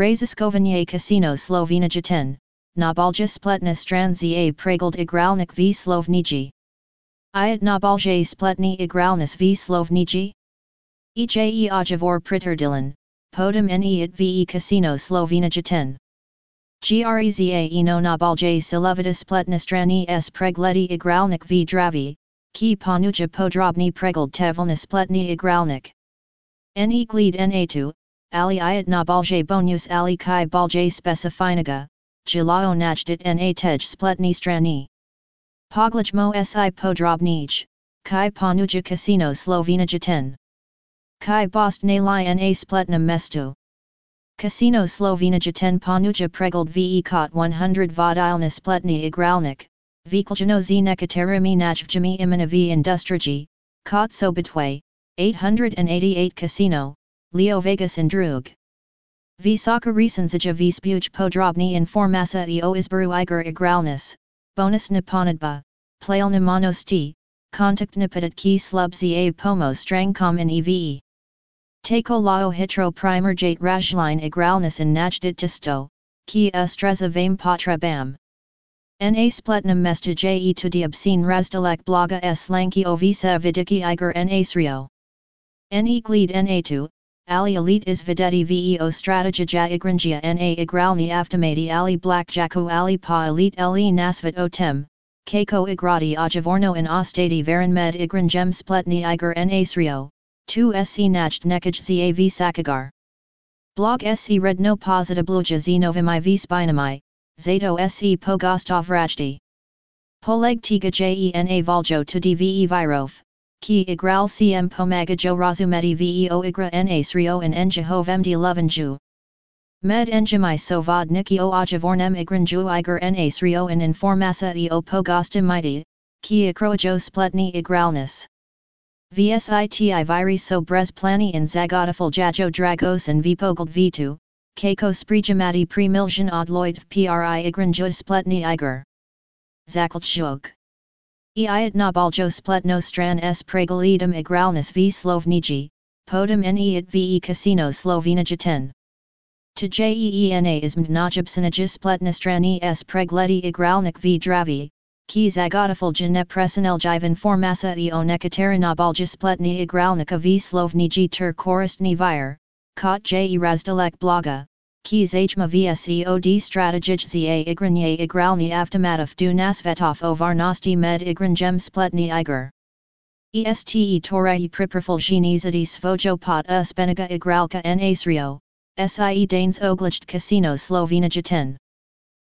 Raziskovanje Casino Slovena Jaten, Nabalja Spletna Stran za Pregald Igralnik v Sloveniji. Iat Nabalja Spletni Igralnis v Sloveniji? Eje Ojavor Pritterdilan, Podem it ve Casino Slovena Jaten. Greza eno Nabalja Silovita Spletna Strani s Pregledi Igralnik v Dravi, ki Panuja Podrobni Pregald Tevelna Spletni Igralnik. Ne gled na2, ali iat na bonus ali kai balje specifinaga, jalao najdit na tej spletni strani. Poglajmo si podrobnij, kai panuja casino slovena jaten. Kai bost na li na spletnam mestu. Casino slovena jaten panuja pregald ve kot 100 vodilna spletni igralnik, Vikaljano z nekaterimi najvjami imena v industriji, kot so betway, 888 casino, Leo Vegas and Drug. Visaka recensiga v spuj podrobni informasa i o izberu iger igralnis, bonus niponadba, plailna monosti, kontakt nipadat ki slub za pomo strangkom in eve. Tako lao hitro primer jate rajline igralnis in najdit tisto, ki estreza vame patra bam. Na spletnum mesta je to di obscene razdalek bloga s lanki o visa vidiki iger na srio. Ne gled na2, Ali elite is videti veo strategija igrangia na igralni aftamati ali blackjacku ali pa elite le nasvat o tem, keiko igrati ajavorno in ostati varan med igrangem spletni iger na srio, 2 se najd nekaj zav sakagar. Blog se redno positabluja zenovimi v spinami, zato se pogostov rajdi. Poleg tiga jena voljo to dve virov ki igral cm pomagajo razumeti veo igra na srio en enjahov md lovenju. Med enjamai so vodniki o ajavornem igranju iger na srio en informasa e o pogosta miti, ki ikrojo spletni igralnis. VSITI viri so brez plani in zagodafil jajo dragos and vipogled v2, keiko sprijamati pre miljan odloit pri igranju spletni iger. Zaklchuk. Iat nabaljo spletno stran s pregalidum igralnis v Sloveniji, podem ne ve casino Slovena jaten. To jeena is mnajabsanaja spletna strani s pregledi igralnik v dravi, ki zagodafil jane preseneljivan formasa i o nekatera nabalja spletni igralnika v Sloveniji ter koristni vir, kot je razdalek bloga, Keys HMA VSEOD strategij za igranje igralni avtomatov du nasvetov o med igranjem spletni iger. ESTE torai priperfulginizidi svojo pot uspeniga igralka n asrio, SIE Danes Oglicht Casino Slovena Jaten.